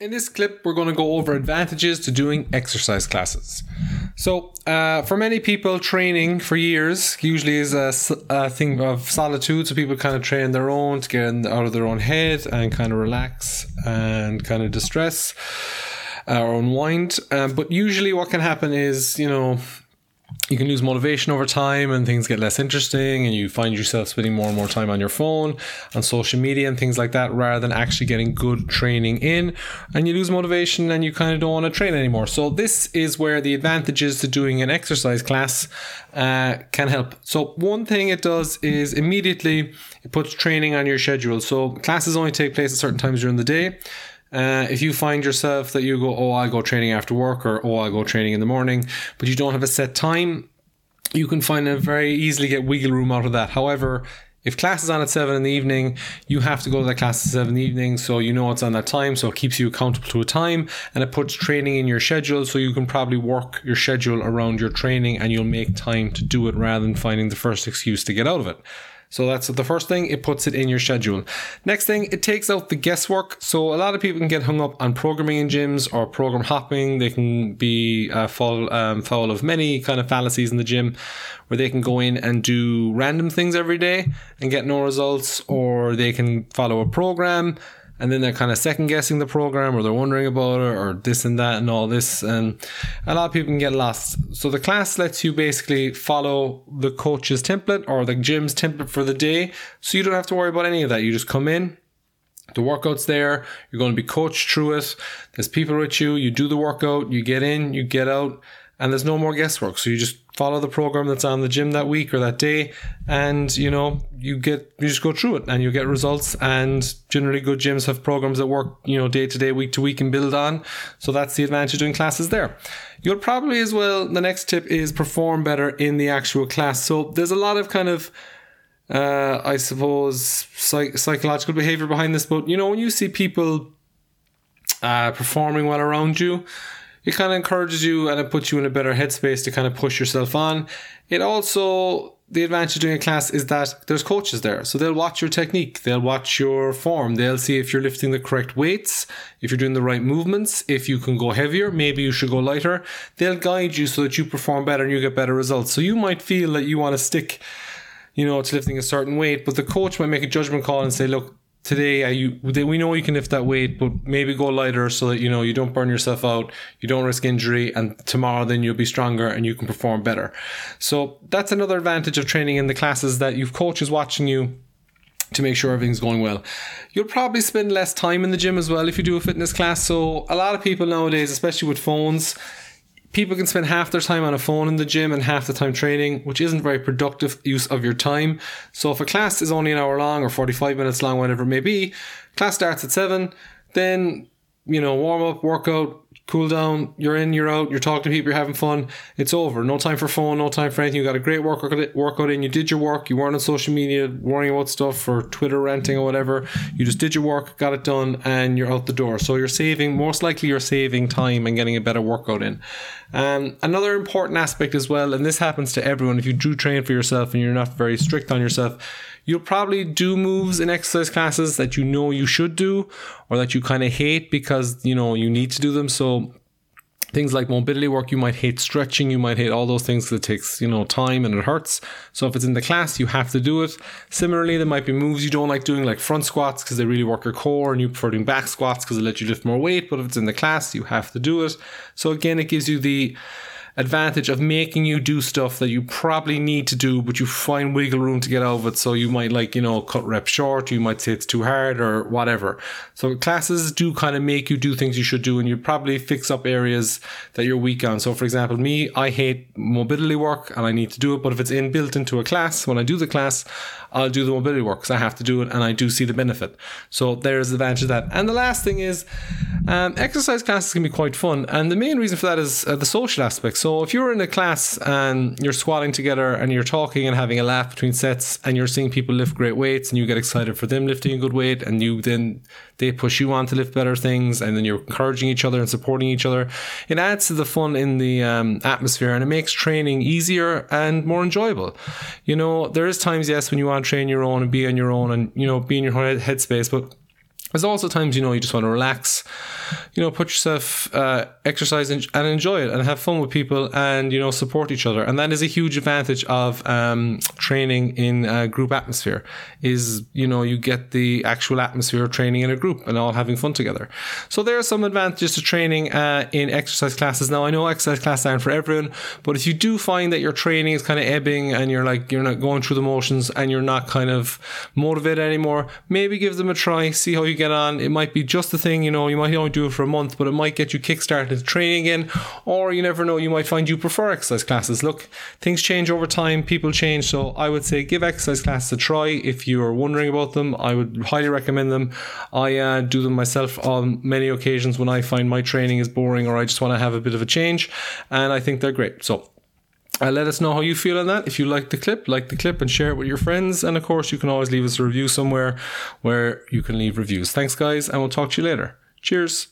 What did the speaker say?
In this clip, we're going to go over advantages to doing exercise classes. So, uh, for many people, training for years usually is a, a, thing of solitude. So, people kind of train their own to get out of their own head and kind of relax and kind of distress uh, or unwind. Uh, but usually, what can happen is, you know, you can lose motivation over time and things get less interesting and you find yourself spending more and more time on your phone on social media and things like that rather than actually getting good training in. And you lose motivation and you kind of don't want to train anymore. So this is where the advantages to doing an exercise class uh, can help. So one thing it does is immediately it puts training on your schedule. So classes only take place at certain times during the day uh, if you find yourself that you go, oh, I go training after work, or oh, I go training in the morning, but you don't have a set time, you can find a very easily get wiggle room out of that. However, if class is on at seven in the evening, you have to go to that class at seven in the evening, so you know it's on that time, so it keeps you accountable to a time, and it puts training in your schedule, so you can probably work your schedule around your training, and you'll make time to do it rather than finding the first excuse to get out of it. So that's the first thing, it puts it in your schedule. Next thing, it takes out the guesswork. So a lot of people can get hung up on programming in gyms or program hopping. They can be uh, fall, um, foul of many kind of fallacies in the gym where they can go in and do random things every day and get no results, or they can follow a program and then they're kind of second guessing the program or they're wondering about it or this and that and all this and a lot of people can get lost so the class lets you basically follow the coach's template or the gym's template for the day so you don't have to worry about any of that you just come in the workout's there you're going to be coached through it there's people with you you do the workout you get in you get out and there's no more guesswork. So you just follow the program that's on the gym that week or that day, and you know you get you just go through it and you get results. And generally, good gyms have programs that work you know day to day, week to week, and build on. So that's the advantage of doing classes there. You'll probably as well. The next tip is perform better in the actual class. So there's a lot of kind of uh, I suppose psych- psychological behavior behind this, but you know when you see people uh, performing well around you it kind of encourages you and it puts you in a better headspace to kind of push yourself on. It also the advantage of doing a class is that there's coaches there. So they'll watch your technique, they'll watch your form, they'll see if you're lifting the correct weights, if you're doing the right movements, if you can go heavier, maybe you should go lighter. They'll guide you so that you perform better and you get better results. So you might feel that you want to stick, you know, to lifting a certain weight, but the coach might make a judgment call and say, look, today uh, you we know you can lift that weight but maybe go lighter so that you know you don't burn yourself out you don't risk injury and tomorrow then you'll be stronger and you can perform better so that's another advantage of training in the classes that you've coaches watching you to make sure everything's going well. You'll probably spend less time in the gym as well if you do a fitness class. So, a lot of people nowadays, especially with phones, people can spend half their time on a phone in the gym and half the time training, which isn't very productive use of your time. So if a class is only an hour long or 45 minutes long, whatever it may be, class starts at seven, then, you know, warm up, workout, cool down, you're in, you're out, you're talking to people, you're having fun, it's over. No time for phone, no time for anything. You got a great workout, workout in, you did your work, you weren't on social media worrying about stuff or Twitter ranting or whatever. You just did your work, got it done, and you're out the door. So you're saving, most likely, you're saving time and getting a better workout in. Um, another important aspect as well, and this happens to everyone if you do train for yourself and you're not very strict on yourself you'll probably do moves in exercise classes that you know you should do or that you kind of hate because you know you need to do them so things like mobility work you might hate stretching you might hate all those things that takes you know time and it hurts. So if it's in the class you have to do it. Similarly there might be moves you don't like doing like front squats because they really work your core and you prefer doing back squats because they let you lift more weight. But if it's in the class you have to do it. So again it gives you the advantage of making you do stuff that you probably need to do, but you find wiggle room to get out of it. So you might like, you know, cut reps short, you might say it's too hard or whatever. So classes do kind of make you do things you should do and you probably fix up areas that you're weak on. So for example, me, I hate mobility work and I need to do it, but if it's inbuilt into a class, when I do the class, I'll do the mobility work because I have to do it and I do see the benefit. So there's the advantage of that. And the last thing is, um, exercise classes can be quite fun. And the main reason for that is uh, the social aspect. So if you're in a class and you're squatting together and you're talking and having a laugh between sets and you're seeing people lift great weights and you get excited for them lifting a good weight and you then they push you on to lift better things and then you're encouraging each other and supporting each other, it adds to the fun in the um, atmosphere and it makes training easier and more enjoyable. You know, there is times, yes, when you want to train your own and be on your own and, you know, be in your head headspace, but there's also times you know you just want to relax you know put yourself uh, exercise and, and, enjoy it and have fun with people and you know support each other. And that is a huge advantage of um, training in a group atmosphere is you know you get the actual atmosphere of training in a group and all having fun together. So there are some advantages to training uh, in exercise classes. Now I know exercise classes aren't for everyone but if you do find that your training is kind of ebbing and you're like you're not going through the motions and you're not kind of motivated anymore maybe give them a try see how you get on. It might be just the thing, you know, you might only do it for a month, but it might get you kickstarted to training again, or you never know, you might find you prefer exercise classes. Look, things change over time, people change, so I would say give exercise classes a try. If you are wondering about them, I would highly recommend them. I uh, do them myself on many occasions when I find my training is boring or I just want to have a bit of a change, and I think they're great. So uh, let us know how you feel on that. If you like the clip, like the clip and share it with your friends. And of course, you can always leave us a review somewhere where you can leave reviews. Thanks, guys, and we'll talk to you later. Cheers.